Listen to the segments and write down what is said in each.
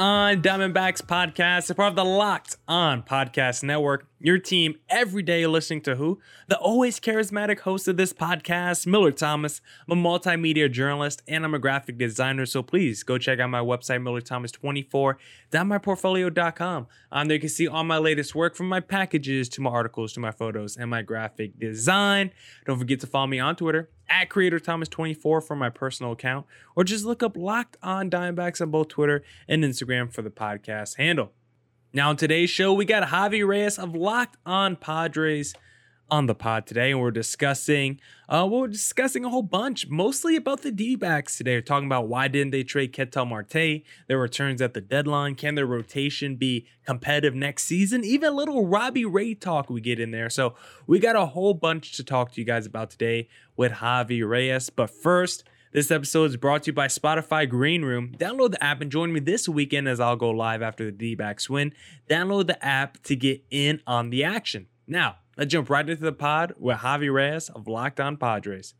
On Diamondbacks podcast, a part of the Locked On Podcast Network. Your team every day listening to who? The always charismatic host of this podcast, Millard Thomas. I'm a multimedia journalist and I'm a graphic designer. So please go check out my website, MillardThomas24.myportfolio.com. On there you can see all my latest work from my packages to my articles to my photos and my graphic design. Don't forget to follow me on Twitter at Creator Thomas 24 for my personal account, or just look up Locked On Diamondbacks on both Twitter and Instagram for the podcast handle. Now, on today's show, we got Javi Reyes of Locked On Padres on the pod today, and we're discussing, uh, we're discussing a whole bunch, mostly about the D-backs today. We're talking about why didn't they trade Ketel Marte, their returns at the deadline, can their rotation be competitive next season? Even a little Robbie Ray talk we get in there. So we got a whole bunch to talk to you guys about today with Javi Reyes. But first, this episode is brought to you by Spotify Green Room. Download the app and join me this weekend as I'll go live after the D-backs win. Download the app to get in on the action. Now, let's jump right into the pod with Javi Reyes of Locked On Padres.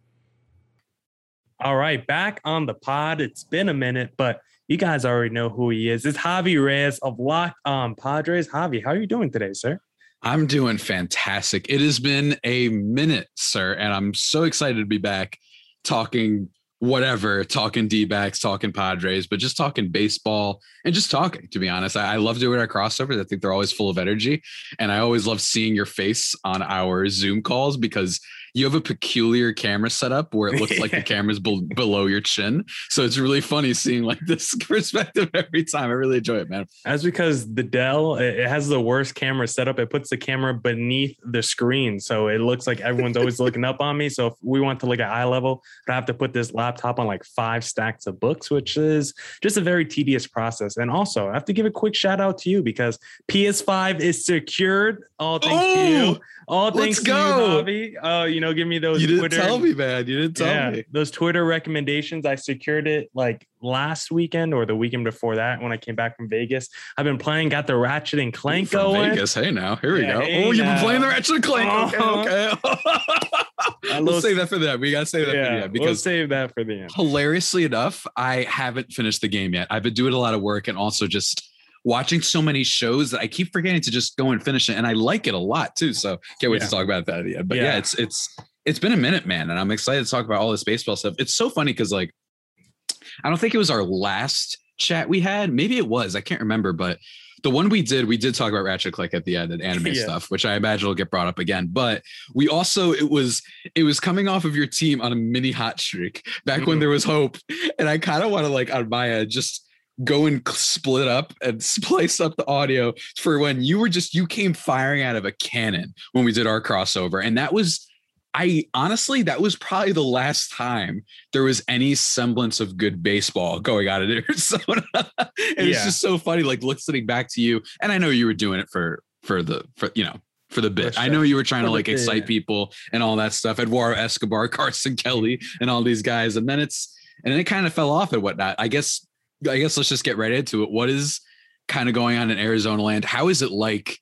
All right, back on the pod. It's been a minute, but you guys already know who he is. It's Javi Reyes of Locked On Padres. Javi, how are you doing today, sir? I'm doing fantastic. It has been a minute, sir, and I'm so excited to be back talking whatever, talking D backs, talking Padres, but just talking baseball and just talking, to be honest. I, I, love doing our crossovers. I think they're always full of energy. And I always love seeing your face on our Zoom calls because you have a peculiar camera setup where it looks like the camera's be- below your chin. So it's really funny seeing like this perspective every time. I really enjoy it, man. That's because the Dell it has the worst camera setup. It puts the camera beneath the screen, so it looks like everyone's always looking up on me. So if we want to look at eye level, I have to put this laptop on like five stacks of books, which is just a very tedious process. And also, I have to give a quick shout out to you because PS5 is secured. All thanks oh, to you. All thanks to go. you, Bobby. Uh, you know, give me those. You didn't Twitter, tell me, man. You didn't tell yeah, me those Twitter recommendations. I secured it like last weekend or the weekend before that when I came back from Vegas. I've been playing, got the Ratchet and Clank Ooh, going. Vegas, hey now, here we yeah, go. Hey oh, you've been playing the Ratchet and Clank. Uh-huh. Okay, okay. we'll save that for that. We gotta save that yeah, for the because we'll save that for the end. Hilariously enough, I haven't finished the game yet. I've been doing a lot of work and also just watching so many shows that I keep forgetting to just go and finish it. And I like it a lot too. So can't wait yeah. to talk about that at the end. But yeah. yeah, it's it's it's been a minute, man. And I'm excited to talk about all this baseball stuff. It's so funny because like I don't think it was our last chat we had. Maybe it was. I can't remember, but the one we did, we did talk about Ratchet Clank at the end and anime yeah. stuff, which I imagine will get brought up again. But we also it was it was coming off of your team on a mini hot streak back mm-hmm. when there was hope, and I kind of want to like on my end just go and split up and splice up the audio for when you were just you came firing out of a cannon when we did our crossover and that was I honestly, that was probably the last time there was any semblance of good baseball going on in Arizona. and yeah. it's just so funny, like listening back to you. And I know you were doing it for for the for you know for the bit. Sure. I know you were trying for to like bit, excite yeah. people and all that stuff. Eduardo Escobar, Carson Kelly, and all these guys. And then it's and then it kind of fell off and whatnot. I guess I guess let's just get right into it. What is kind of going on in Arizona land? How is it like,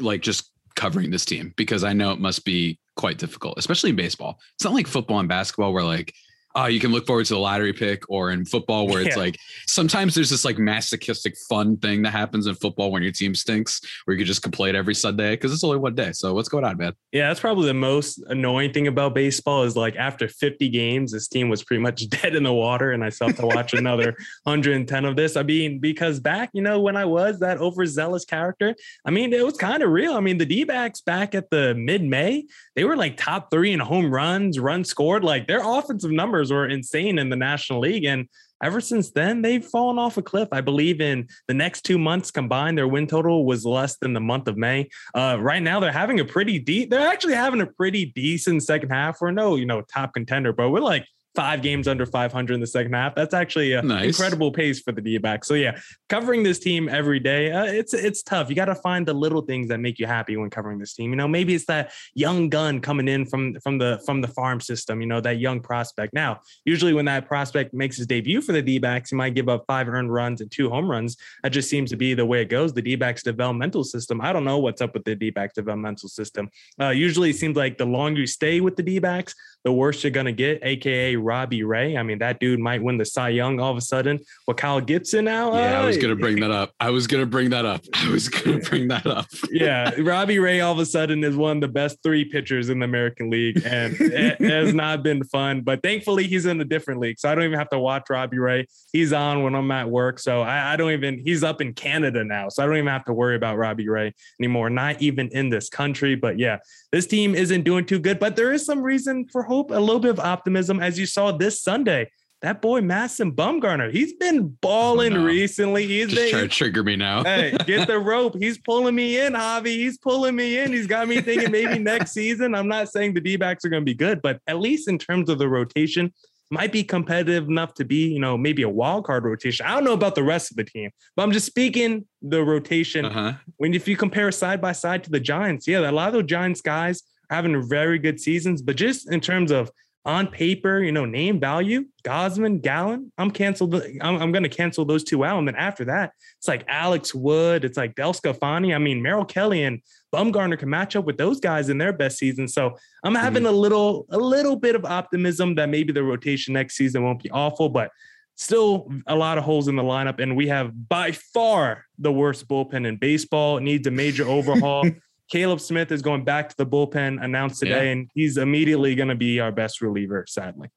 like just covering this team? Because I know it must be quite difficult, especially in baseball. It's not like football and basketball where like uh, you can look forward to the lottery pick or in football where it's yeah. like sometimes there's this like masochistic fun thing that happens in football when your team stinks where you could just complain every Sunday because it's only one day. So what's going on, man? Yeah, that's probably the most annoying thing about baseball is like after 50 games, this team was pretty much dead in the water and I still have to watch another 110 of this. I mean, because back, you know, when I was that overzealous character, I mean, it was kind of real. I mean, the D-backs back at the mid-May, they were like top three in home runs, runs scored. Like their offensive numbers numbers were insane in the National League. And ever since then, they've fallen off a cliff. I believe in the next two months combined, their win total was less than the month of May. Uh, right now, they're having a pretty deep, they're actually having a pretty decent second half. We're no, you know, top contender, but we're like five games under 500 in the second half. That's actually an Nice. incredible pace for the D-backs. So yeah, covering this team every day, uh, it's it's tough. You got to find the little things that make you happy when covering this team. You know, maybe it's that young gun coming in from from the from the farm system. You know, that young prospect. Now, usually when that prospect makes his debut for the D-backs, he might give up five earned runs and two home runs. That just seems to be the way it goes. The D-backs developmental system. I don't know what's up with the D-backs developmental system. Uh, usually, it seems like the longer you stay with the D-backs, the worse you're gonna get. AKA Robbie Ray. I mean, that dude might win the Cy Young all of a sudden. With Kyle Gibson now. Yeah, I was gonna bring that up. I was gonna bring that up. I was gonna bring that up. yeah, Robbie Ray all of a sudden is one of the best three pitchers in the American League, and it has not been fun. But thankfully, he's in a different league, so I don't even have to watch Robbie Ray. He's on when I'm at work, so I, I don't even. He's up in Canada now, so I don't even have to worry about Robbie Ray anymore. Not even in this country, but yeah, this team isn't doing too good. But there is some reason for hope, a little bit of optimism, as you saw this Sunday. That boy Madison Bumgarner, he's been balling Oh, no. recently. He's Just been, try to trigger me now. hey, get the rope. He's pulling me in, Javi. He's pulling me in. He's got me thinking maybe next season. I'm not saying the D backs are going to be good, but at least in terms of the rotation, might be competitive enough to be, you know, maybe a wild card rotation. I don't know about the rest of the team, but I'm just speaking the rotation. Uh-huh. When if you compare side by side to the Giants, yeah, a lot of those Giants guys are having very good seasons, but just in terms of on paper, you know, name value, Gausman, Gallen, I'm canceled. I'm, I'm going to cancel those two out. And then after that, it's like Alex Wood, it's like DeSclafani. I mean, Merrill Kelly and Bumgarner can match up with those guys in their best season. So I'm having mhm. a little, a little bit of optimism that maybe the rotation next season won't be awful, but still a lot of holes in the lineup. And we have by far the worst bullpen in baseball. It needs a major overhaul. Caleb Smith is going back to the bullpen announced today, Yeah. and he's immediately going to be our best reliever, sadly.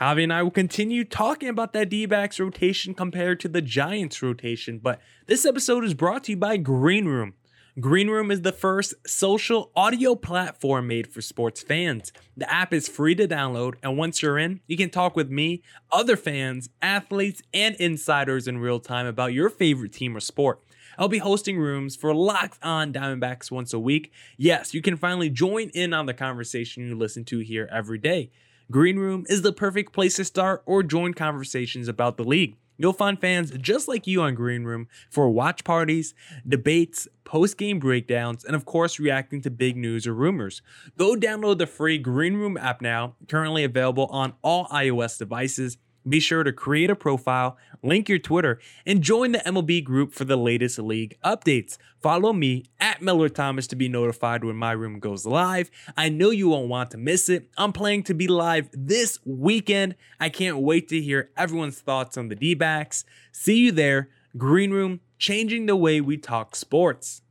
Javi and I will continue talking about that D backs rotation compared to the Giants rotation, but this episode is brought to you by Green Room. Green Room is the first social audio platform made for sports fans. The app is free to download, and once you're in, you can talk with me, other fans, athletes, and insiders in real time about your favorite team or sport. I'll be hosting rooms for Locked On Diamondbacks once a week. Yes, you can finally join in on the conversation you listen to here every day. Green Room is the perfect place to start or join conversations about the league. You'll find fans just like you on Green Room for watch parties, debates, post game breakdowns, and of course, reacting to big news or rumors. Go download the free Green Room app now, currently available on all iOS devices. Be sure to create a profile, link your Twitter, and join the MLB group for the latest league updates. Follow me at Millard Thomas to be notified when my room goes live. I know you won't want to miss it. I'm planning to be live this weekend. I can't wait to hear everyone's thoughts on the D backs. See you there. Green Room, changing the way we talk sports.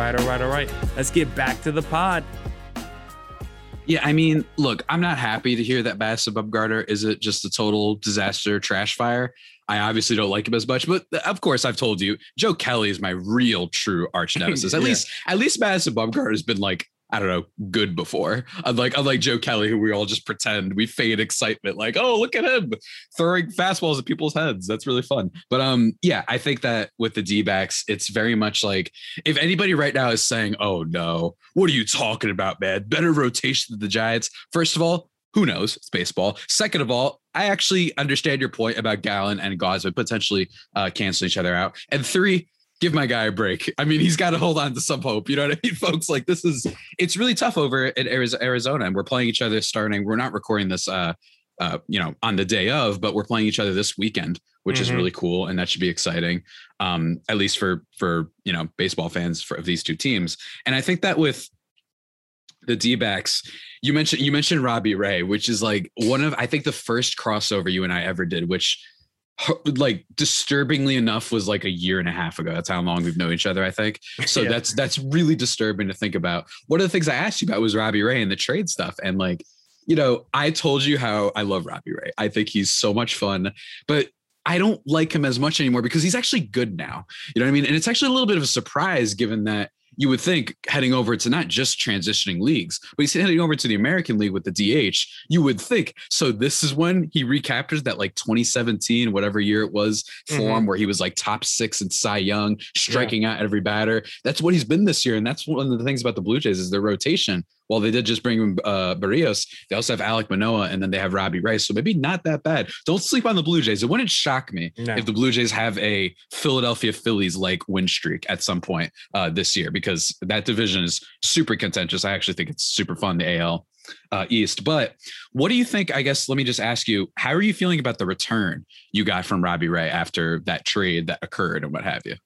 Right, all right, all right. Let's get back to the pod. Yeah, I mean, look, I'm not happy to hear that Bass Bumgarner is it just a total disaster trash fire. I obviously don't like him as much, but of course I've told you, Joe Kelly is my real true arch nemesis. At Yeah. least, at least Madison Bumgarner has been like, I don't know, good before. Unlike unlike Joe Kelly, who we all just pretend we fade excitement, like, oh, look at him throwing fastballs at people's heads. That's really fun. But um, yeah, I think that with the D-backs, it's very much like if anybody right now is saying, "Oh no, what are you talking about, man? Better rotation than the Giants." First of all, who knows? It's baseball. Second of all, I actually understand your point about Gallen and Gausman potentially uh, canceling each other out. And three, give my guy a break. I mean, he's got to hold on to some hope. You know what I mean, folks? Like this is it's really tough over at Arizona, and we're playing each other starting. We're not recording this. Uh, uh, you know, on the day of, but we're playing each other this weekend, which is Mhm. really cool, and that should be exciting. Um, at least for for you know baseball fans for of these two teams. And I think that with the D-backs, you mentioned you mentioned Robbie Ray, which is like one of I think the first crossover you and I ever did, which like disturbingly enough was like a year and a half ago. That's how long we've known each other, I think. So Yeah. that's that's really disturbing to think about. One of the things I asked you about was Robbie Ray and the trade stuff. And like, you know, I told you how I love Robbie Ray. I think he's so much fun, but I don't like him as much anymore because he's actually good now. You know what I mean? And it's actually a little bit of a surprise given that you would think heading over to not just transitioning leagues, but he's heading over to the American League with the DH. You would think so. This is when he recaptures that like 2017, whatever year it was, form mm-hmm. where he was like top six in Cy Young, striking yeah. out every batter. That's what he's been this year, and that's one of the things about the Blue Jays is their rotation well, they did just bring uh, Berrios. They also have Alek Manoah, and then they have Robbie Rice. So maybe not that bad. Don't sleep on the Blue Jays. It wouldn't shock me no. if the Blue Jays have a Philadelphia Phillies like win streak at some point uh, this year because that division is super contentious. I actually think it's super fun. The AL uh, East. But what do you think? I guess let me just ask you: How are you feeling about the return you got from Robbie Ray after that trade that occurred and what have you?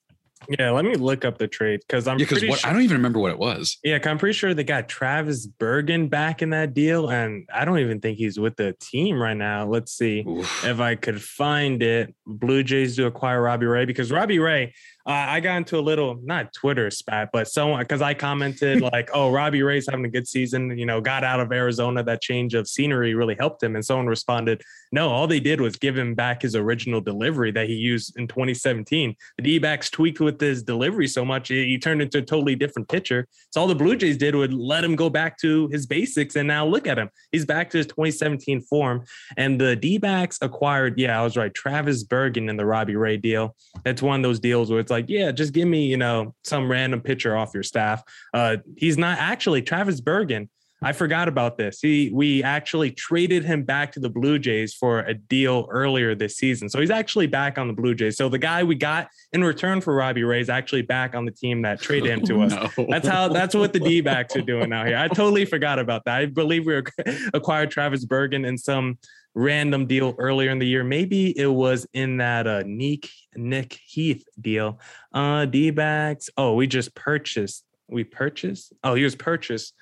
Yeah, let me look up the trade because I'm yeah, because sure, I don't even remember what it was. Yeah, I'm pretty sure they got Travis Bergen back in that deal, and I don't even think he's with the team right now. Let's see Oof. if I could find it. Blue Jays to acquire Robbie Ray because Robbie Ray, uh, I got into a little not Twitter spat, but someone because I commented like, "Oh, Robbie Ray's having a good season." You know, got out of Arizona. That change of scenery really helped him. And someone responded, "No, all they did was give him back his original delivery that he used in 2017. The D-backs tweaked with his delivery so much he turned into a totally different pitcher. So all the Blue Jays did would let him go back to his basics, and now look at him. He's back to his 2017 form. And the D-backs acquired, yeah, I was right, Travis Bergen in the Robbie Ray deal. That's one of those deals where it's like, yeah, just give me, you know, some random pitcher off your staff. Uh, he's not actually Travis Bergen. I forgot about this. He we actually traded him back to the Blue Jays for a deal earlier this season. So he's actually back on the Blue Jays. So the guy we got in return for Robbie Ray is actually back on the team that traded him to us. no. That's how that's what the D-backs are doing out here. I totally forgot about that. I believe we acquired Travis Bergen in some random deal earlier in the year. Maybe it was in that uh, Nick Nick Heath deal. Uh, D backs. Oh, we just purchased. We purchased. Oh, he was purchased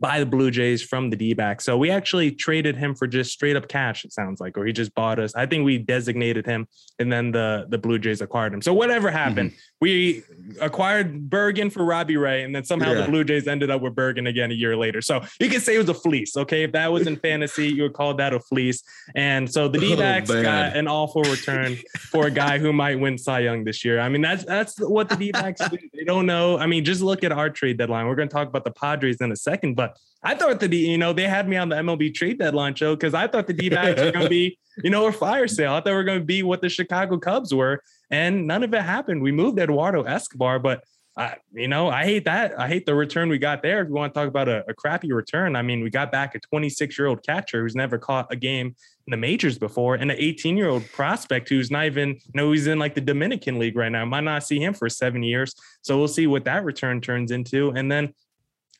by the Blue Jays from the D back. So we actually traded him for just straight up cash, it sounds like, or he just bought us. I think we designated him and then the, the Blue Jays acquired him. So whatever happened, mm-hmm. We acquired Bergen for Robbie Ray, and then somehow yeah. the Blue Jays ended up with Bergen again a year later. So you could say it was a fleece. Okay. If that was in fantasy, you would call that a fleece. And so the D backs oh, got an awful return for a guy who might win Cy Young this year. I mean, that's that's what the D backs do. They don't know. I mean, just look at our trade deadline. We're going to talk about the Padres in a second, but I thought the you know they had me on the MLB trade deadline show because I thought the D backs were going to be you know a fire sale. I thought we were going to be what the Chicago Cubs were, and none of it happened. We moved Eduardo Escobar, but I, you know, I hate that. I hate the return we got there. If you want to talk about a, a crappy return, I mean, we got back a 26 year old catcher who's never caught a game in the majors before, and an 18 year old prospect who's not even, you know, he's in like the Dominican League right now. Might not see him for seven years. So we'll see what that return turns into. And then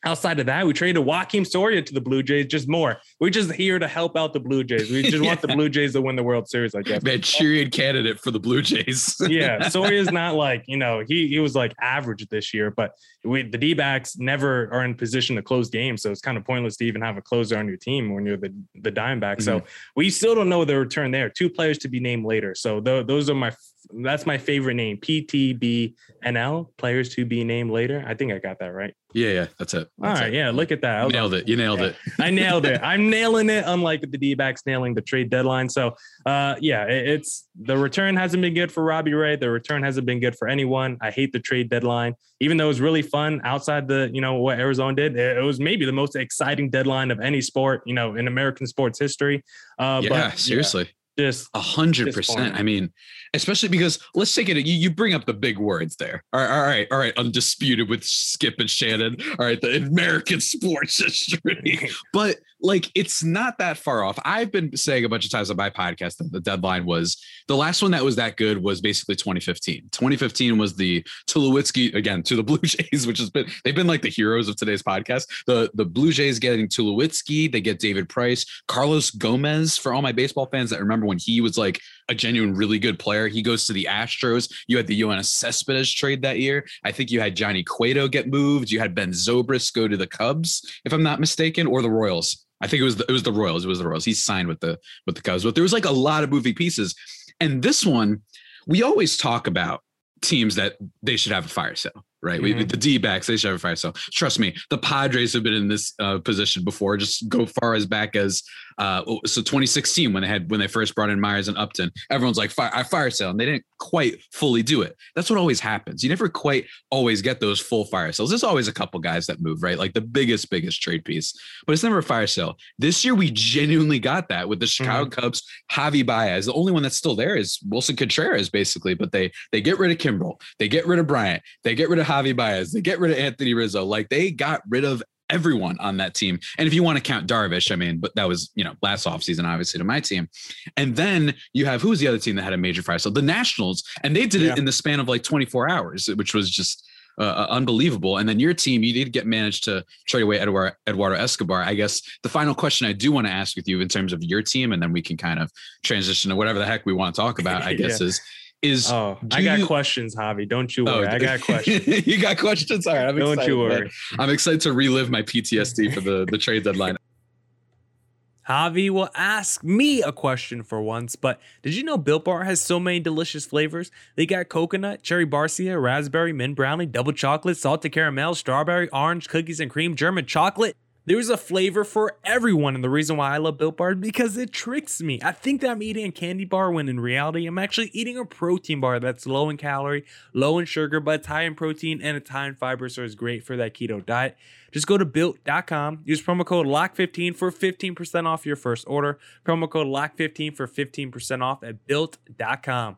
Outside of that, we traded Joakim Soria to the Blue Jays. Just more. We're just here to help out the Blue Jays. We just yeah. want the Blue Jays to win the World Series. I guess. Manchurian candidate for the Blue Jays. yeah, Soria's not like you know he he was like average this year, but we the D backs never are in position to close games, so it's kind of pointless to even have a closer on your team when you're the the Diamondback. Mm-hmm. So we still don't know the return there. Two players to be named later. So th- those are my that's my favorite name. PTBNL players to be named later. I think I got that right. Yeah, yeah, that's it. That's All right, it. yeah, look at that. nailed it. You nailed yeah, it. I nailed it. I'm nailing it, unlike the D backs nailing the trade deadline. So, uh, yeah, it, it's the return hasn't been good for Robbie Ray. The return hasn't been good for anyone. I hate the trade deadline, even though it was really fun outside the, you know, what Arizona did. It, it was maybe the most exciting deadline of any sport, you know, in American sports history. Uh, yeah, but, seriously. Yeah just a hundred percent. I mean, especially because let's take it. You, you bring up the big words there. All right, all right, all right. Undisputed with Skip and Shannon. All right, the American sports history. but like, it's not that far off. I've been saying a bunch of times on my podcast that the deadline was the last one that was that good was basically 2015. 2015 was the Tulowitzki again to the Blue Jays, which has been they've been like the heroes of today's podcast. The the Blue Jays getting Tulowitzki, they get David Price, Carlos Gomez. For all my baseball fans that remember when he was like a genuine, really good player. He goes to the Astros. You had the Yoenis Cespedes trade that year. I think you had Johnny Cueto get moved. You had Ben Zobrist go to the Cubs, if I'm not mistaken, or the Royals. I think it was the, it was the Royals. It was the Royals. He signed with the with the Cubs, but there was like a lot of moving pieces. And this one, we always talk about teams that they should have a fire sale right? Mm-hmm. We, the D backs, they should have a fire sale. Trust me, the Padres have been in this uh, position before. Just go far as back as uh, oh, so 2016 when they had when they first brought in Myers and Upton. Everyone's like fire, I fire sale, and they didn't quite fully do it. That's what always happens. You never quite always get those full fire sales. There's always a couple guys that move, right? Like the biggest, biggest trade piece, but it's never a fire sale. This year, we genuinely got that with the Chicago mm-hmm. Cubs, Javy Baez. The only one that's still there is Willson Contreras, basically, but they they get rid of Kimbrel, they get rid of Bryant, they get rid of Javy Baez, they get rid of Anthony Rizzo. Like they got rid of everyone on that team. And if you want to count Darvish, I mean, but that was, you know, last offseason, obviously, to my team. And then you have who's the other team that had a major fire? So the Nationals, and they did yeah. it in the span of like 24 hours, which was just uh, uh, unbelievable. And then your team, you did get managed to trade away Eduardo, Eduardo Escobar. I guess the final question I do want to ask with you in terms of your team, and then we can kind of transition to whatever the heck we want to talk about, I guess, yeah. is is oh i got you, questions javi. Don't you oh, worry. Oh, i got questions. you got questions? All right I'm don't excited, you worry. I'm excited to relive my ptsd for the the trade deadline. Javi will ask me a question for once, but did you know Built Bar has so many delicious flavors? They got coconut, cherry barcia, raspberry, mint brownie, double chocolate, salted caramel, strawberry, orange, cookies and cream, German chocolate. There's a flavor for everyone, and the reason why I love Built Bar is because it tricks me. I think that I'm eating a candy bar when in reality, I'm actually eating a protein bar that's low in calorie, low in sugar, but it's high in protein and it's high in fiber, so it's great for that keto diet. Just go to built.com, use promo code LOCK15 for 15% off your first order. Promo code LOCK15 for 15% off at built.com.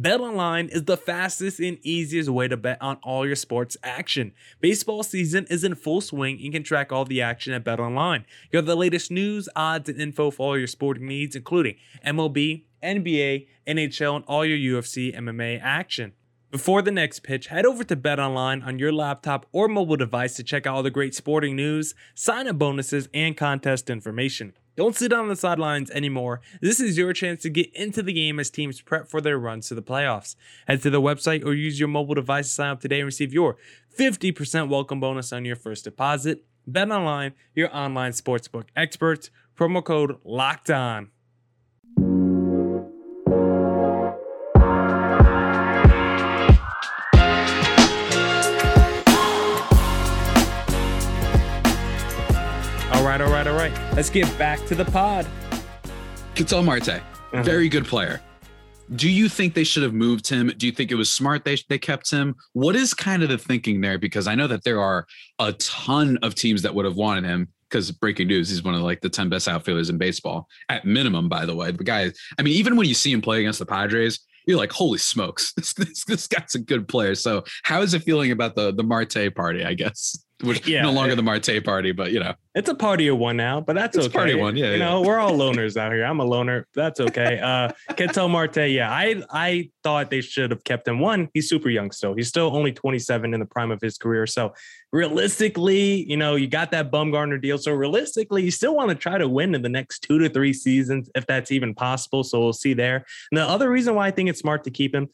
BetOnline is the fastest and easiest way to bet on all your sports action. Baseball season is in full swing and you can track all the action at BetOnline. You have the latest news, odds, and info for all your sporting needs, including MLB, NBA, NHL, and all your UFC MMA action. Before the next pitch, head over to BetOnline on your laptop or mobile device to check out all the great sporting news, sign up bonuses, and contest information. Don't sit on the sidelines anymore. This is your chance to get into the game as teams prep for their runs to the playoffs. Head to the website or use your mobile device to sign up today and receive your 50% welcome bonus on your first deposit. Bet online, your online sportsbook experts. Promo code locked on. Right, all right, all right. Let's get back to the pod. Ketel Marte, uh-huh. very good player. Do you think they should have moved him? Do you think it was smart they, they kept him? What is kind of the thinking there? Because I know that there are a ton of teams that would have wanted him. Because breaking news, he's one of like the 10 best outfielders in baseball at minimum, by the way. The guy, I mean, even when you see him play against the Padres, you're like, holy smokes, this, this, this guy's a good player. So how is it feeling about the the Marte party, I guess? Which yeah, no longer the Marte party, but you know. It's a party of one now, but that's it's okay. Party one, yeah. You yeah. know, we're all loners out here. I'm a loner. That's okay. Uh Ketel Marte, yeah. I I thought they should have kept him. One, he's super young still. He's still only 27 in the prime of his career. So realistically, you know, you got that Bumgarner deal. So realistically, you still want to try to win in the next two to three seasons, if that's even possible. So we'll see there. And the other reason why I think it's smart to keep him,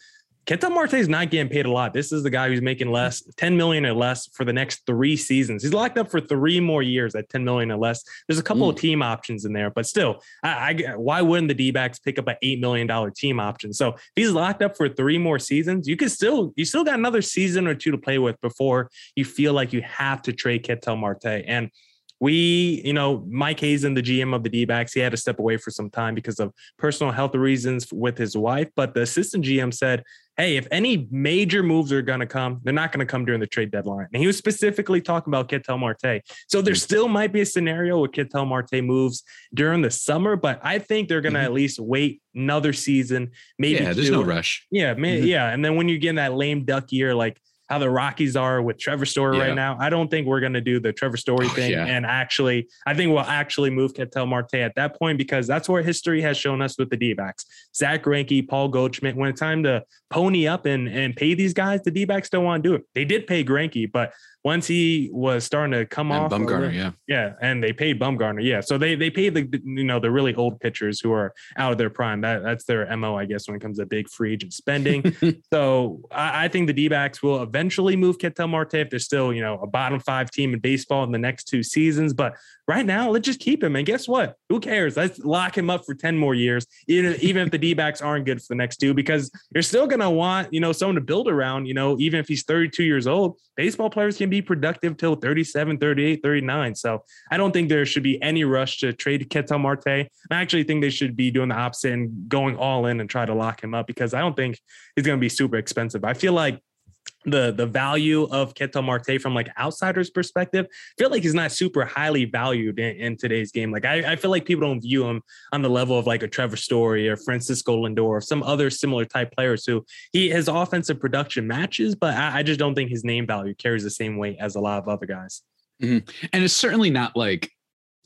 Ketel Marte is not getting paid a lot. This is the guy who's making less, 10 million or less for the next three seasons. He's locked up for three more years at 10 million or less. There's a couple mm. of team options in there, but still, I, I, why wouldn't the D backs pick up an $8 million team option? So if he's locked up for three more seasons, you can still, you still got another season or two to play with before you feel like you have to trade Ketel Marte. And we, you know, Mike Hazen, the GM of the D backs, he had to step away for some time because of personal health reasons with his wife. But the assistant GM said, hey, if any major moves are going to come, they're not going to come during the trade deadline. And he was specifically talking about Ketel Marte. So there mm. still might be a scenario where Ketel Marte moves during the summer, but I think they're going to mm-hmm. at least wait another season. Maybe yeah, there's no rush. Yeah, may, mm-hmm. yeah. And then when you get in that lame duck year, like how the Rockies are with Trevor Story yeah. right now. I don't think we're going to do the Trevor Story oh, thing. Yeah. And actually, I think we'll actually move Ketel Marte at that point because that's where history has shown us with the D backs. Zack Greinke, Paul Goldschmidt, when it's time to pony up and, and pay these guys, the D backs don't want to do it. They did pay Greinke, but once he was starting to come and off, Bumgarner, yeah, yeah, and they paid Bumgarner, yeah. So they they paid the you know the really old pitchers who are out of their prime. That that's their mo, I guess, when it comes to big free agent spending. so I, I, think the D backs will eventually move Ketel Marte if they're still, you know, a bottom five team in baseball in the next two seasons. But right now, let's just keep him. And guess what? Who cares? Let's lock him up for 10 more years, even, even if the D backs aren't good for the next two, because you're still going to want, you know, someone to build around, you know, even if he's 32 years old, baseball players can be productive till 37, 38, 39. So I don't think there should be any rush to trade Ketel Marte. I actually think they should be doing the opposite and going all in and try to lock him up because I don't think he's going to be super expensive. I feel like the the value of Ketel Marte from like outsiders perspective, I feel like he's not super highly valued in, in today's game. Like I, I, feel like people don't view him on the level of like a Trevor Story or Francisco Lindor or some other similar type players who he his offensive production matches, but I, I just don't think his name value carries the same weight as a lot of other guys. Mm-hmm. And it's certainly not like,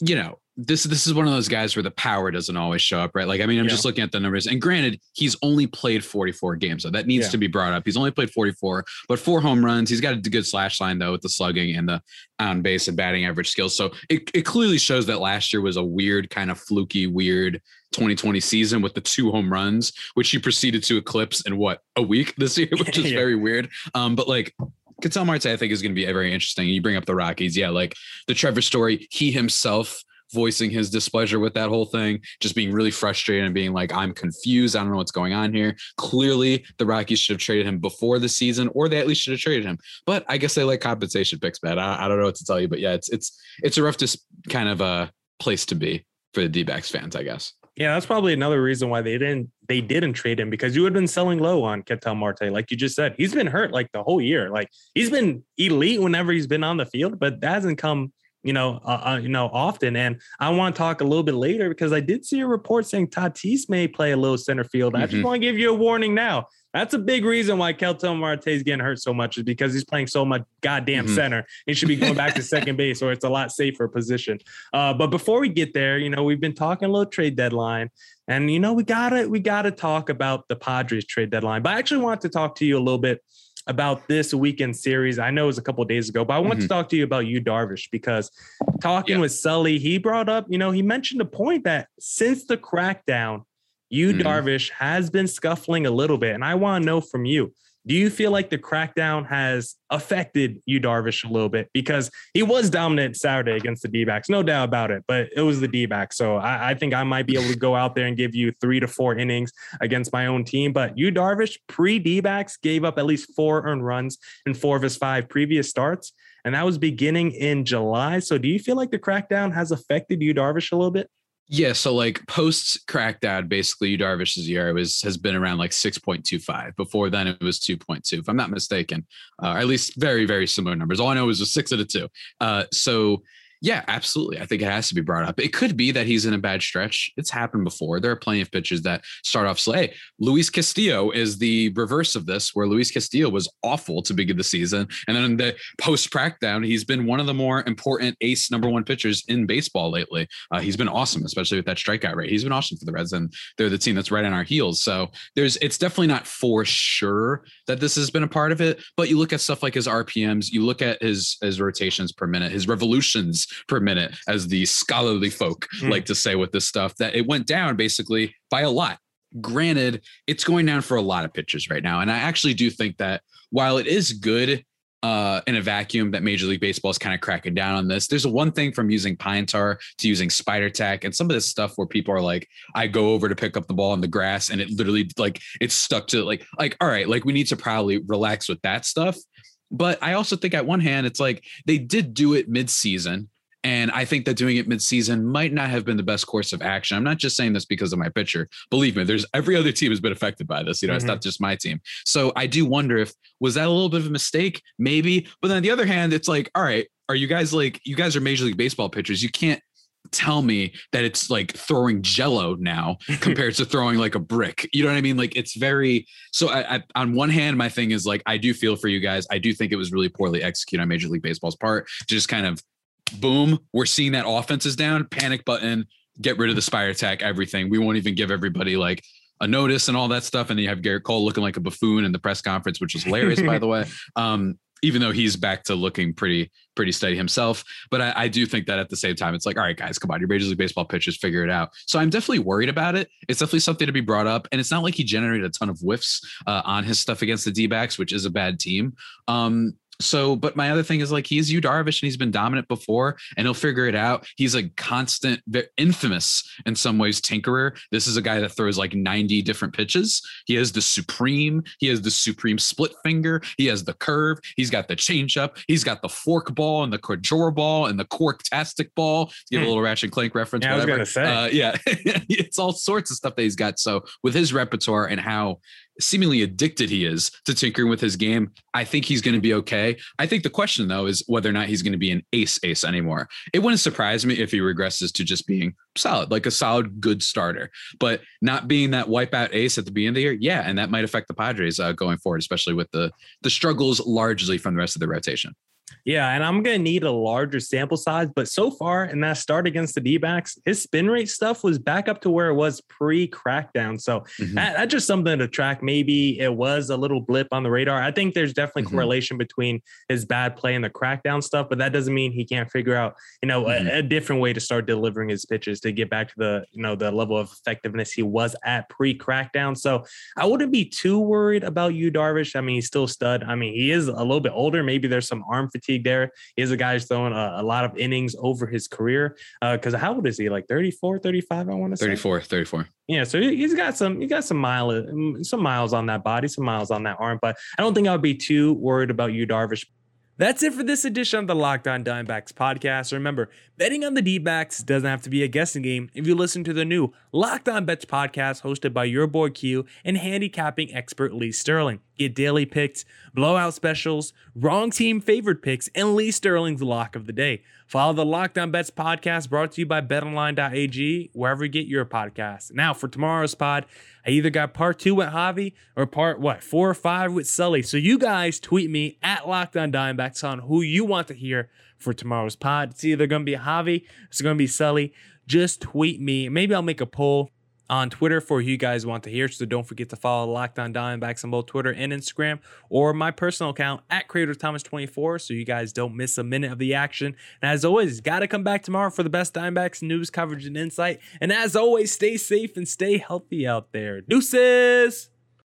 you know, this this is one of those guys where the power doesn't always show up, right? Like, I mean, I'm yeah. just looking at the numbers, and granted, he's only played 44 games, so that needs yeah. to be brought up. He's only played 44, but four home runs. He's got a good slash line though with the slugging and the on base and batting average skills. So it, it clearly shows that last year was a weird, kind of fluky, weird 2020 season with the two home runs, which he proceeded to eclipse in what a week this year, which is yeah. very weird. Um, but like Ketel Marte, I think is going to be very interesting. You bring up the Rockies, yeah, like the Trevor story. He himself voicing his displeasure with that whole thing, just being really frustrated and being like, I'm confused. I don't know what's going on here. Clearly, the Rockies should have traded him before the season, or they at least should have traded him. But I guess they like compensation picks, man. I, I don't know what to tell you, but yeah, it's it's it's a rough just kind of a place to be for the D-backs fans, I guess. Yeah, that's probably another reason why they didn't they didn't trade him because you had been selling low on Ketel Marte, like you just said. He's been hurt like the whole year. Like he's been elite whenever he's been on the field, but that hasn't come you know, uh, uh, you know, often. And I want to talk a little bit later because I did see a report saying Tatis may play a little center field. Mm-hmm. I just mm-hmm. want to give you a warning now. That's a big reason why Ketel Marte is getting hurt so much is because he's playing so much goddamn mm-hmm. center. He should be going back to second base or it's a lot safer position. Uh, but before we get there, you know, we've been talking a little trade deadline. And you know, we gotta we gotta talk about the Padres trade deadline. But I actually want to talk to you a little bit about this weekend series. I know it was a couple days ago, but I want mm-hmm. to talk to you about Yu Darvish because talking yeah. with Sully, he brought up, you know, he mentioned a point that since the crackdown, you mm-hmm. Darvish has been scuffling a little bit. And I want to know from you, do you feel like the crackdown has affected Yu Darvish a little bit? Because he was dominant Saturday against the D backs, no doubt about it, but it was the D backs. So I, I, think I might be able to go out there and give you three to four innings against my own team. But Yu Darvish, pre D backs, gave up at least four earned runs in four of his five previous starts. And that was beginning in July. So do you feel like the crackdown has affected Yu Darvish a little bit? Yeah, so like post crackdown, basically Darvish's year was has been around like 6.25. Before then it was 2.2, if I'm not mistaken. Uh, at least very, very similar numbers. All I know is a six and a two. Uh, so yeah, absolutely. I think it has to be brought up. It could be that he's in a bad stretch. It's happened before. There are plenty of pitchers that start off slow. Hey, Luis Castillo is the reverse of this, where Luis Castillo was awful to begin the season. And then the post crackdown, he's been one of the more important ace number one pitchers in baseball lately. Uh, he's been awesome, especially with that strikeout rate. He's been awesome for the Reds, and they're the team that's right on our heels. So there's it's definitely not for sure that this has been a part of it. But you look at stuff like his RPMs, you look at his his rotations per minute, his revolutions per minute, as the scholarly folk mm. like to say with this stuff, that it went down basically by a lot. Granted, it's going down for a lot of pitchers right now. And I actually do think that while it is good uh, in a vacuum that Major League Baseball is kind of cracking down on this. There's a one thing from using pine tar to using spider tack and some of this stuff where people are like, I go over to pick up the ball in the grass and it literally like it's stuck to like like all right, like we need to probably relax with that stuff. But I also think at one hand, it's like they did do it mid-season. And I think that doing it midseason might not have been the best course of action. I'm not just saying this because of my pitcher. Believe me, there's every other team has been affected by this. You know, mm-hmm. it's not just my team. So I do wonder if was that a little bit of a mistake? Maybe. But then on the other hand, it's like, all right, are you guys like you guys are major league baseball pitchers? You can't tell me that it's like throwing jello now compared to throwing like a brick you know what i mean like it's very so I, I, on one hand my thing is like i do feel for you guys i do think it was really poorly executed on major league baseball's part to just kind of boom, we're seeing that offense is down, panic button, get rid of the spider tack, everything. We won't even give everybody like a notice and all that stuff. And then you have Gerrit Cole looking like a buffoon in the press conference, which is hilarious, by the way. Um, even though he's back to looking pretty pretty steady himself. But I, I, do think that at the same time, it's like, all right, guys, come on, your Major League Baseball pitchers, figure it out. So I'm definitely worried about it. It's definitely something to be brought up, and it's not like he generated a ton of whiffs uh, on his stuff against the D-backs, which is a bad team. Um, so, but my other thing is like he's Yu Darvish and he's been dominant before and he'll figure it out. He's a constant, infamous in some ways tinkerer. This is a guy that throws like 90 different pitches. He has the supreme, he has the supreme split finger, he has the curve, he's got the changeup, he's got the fork ball and the Cordura ball and the corktastic ball. Give hmm. a little Ratchet Clank reference, yeah, whatever. I was gonna say. Uh, yeah, it's all sorts of stuff that he's got. So with his repertoire and how seemingly addicted he is to tinkering with his game. I think he's going to be okay. I think the question though is whether or not he's going to be an ace ace anymore. It wouldn't surprise me if he regresses to just being solid, like a solid good starter, but not being that wipeout ace at the beginning of the year. Yeah, and that might affect the Padres uh, going forward, especially with the the struggles largely from the rest of the rotation. Yeah, and I'm gonna need a larger sample size. But so far in that start against the D-backs, his spin rate stuff was back up to where it was pre-crackdown. So mm-hmm. that, that's just something to track. Maybe it was a little blip on the radar. I think there's definitely mm-hmm. correlation between his bad play and the crackdown stuff, but that doesn't mean he can't figure out, you know, mm-hmm. a, a, different way to start delivering his pitches to get back to the, you know, the level of effectiveness he was at pre-crackdown. So I wouldn't be too worried about Yu Darvish. I mean, he's still stud. I mean, he is a little bit older. Maybe there's some arm fatigue there. He is a guy who's throwing a, a lot of innings over his career. Because uh, how old is he? Like 34, 35, I want to say. 34, 34. Yeah, so he's got some he got some mile mm, some miles on that body, some miles on that arm, but I don't think I would be too worried about Yu Darvish that's it for this edition of the Locked On Diamondbacks podcast. Remember, betting on the D doesn't have to be a guessing game if you listen to the new Locked On Bets podcast hosted by your boy Q and handicapping expert Lee Sterling. Get daily picks, blowout specials, wrong team favorite picks, and Lee Sterling's lock of the day. Follow the Locked On Bets podcast brought to you by betonline.ag, wherever you get your podcast. Now, for tomorrow's pod, I either got part two with Javi or part what, four or five with Sully. So you guys tweet me at Locked On Diamondbacks on who you want to hear for tomorrow's pod. It's either going to be Javi, it's going to be Sully. Just tweet me. Maybe I'll make a poll on Twitter for who you guys want to hear. So don't forget to follow Locked On Diamondbacks on both Twitter and Instagram, or my personal account at Creator Thomas 24 so you guys don't miss a minute of the action. And as always, got to come back tomorrow for the best Diamondbacks news coverage and insight. And as always, stay safe and stay healthy out there. Deuces!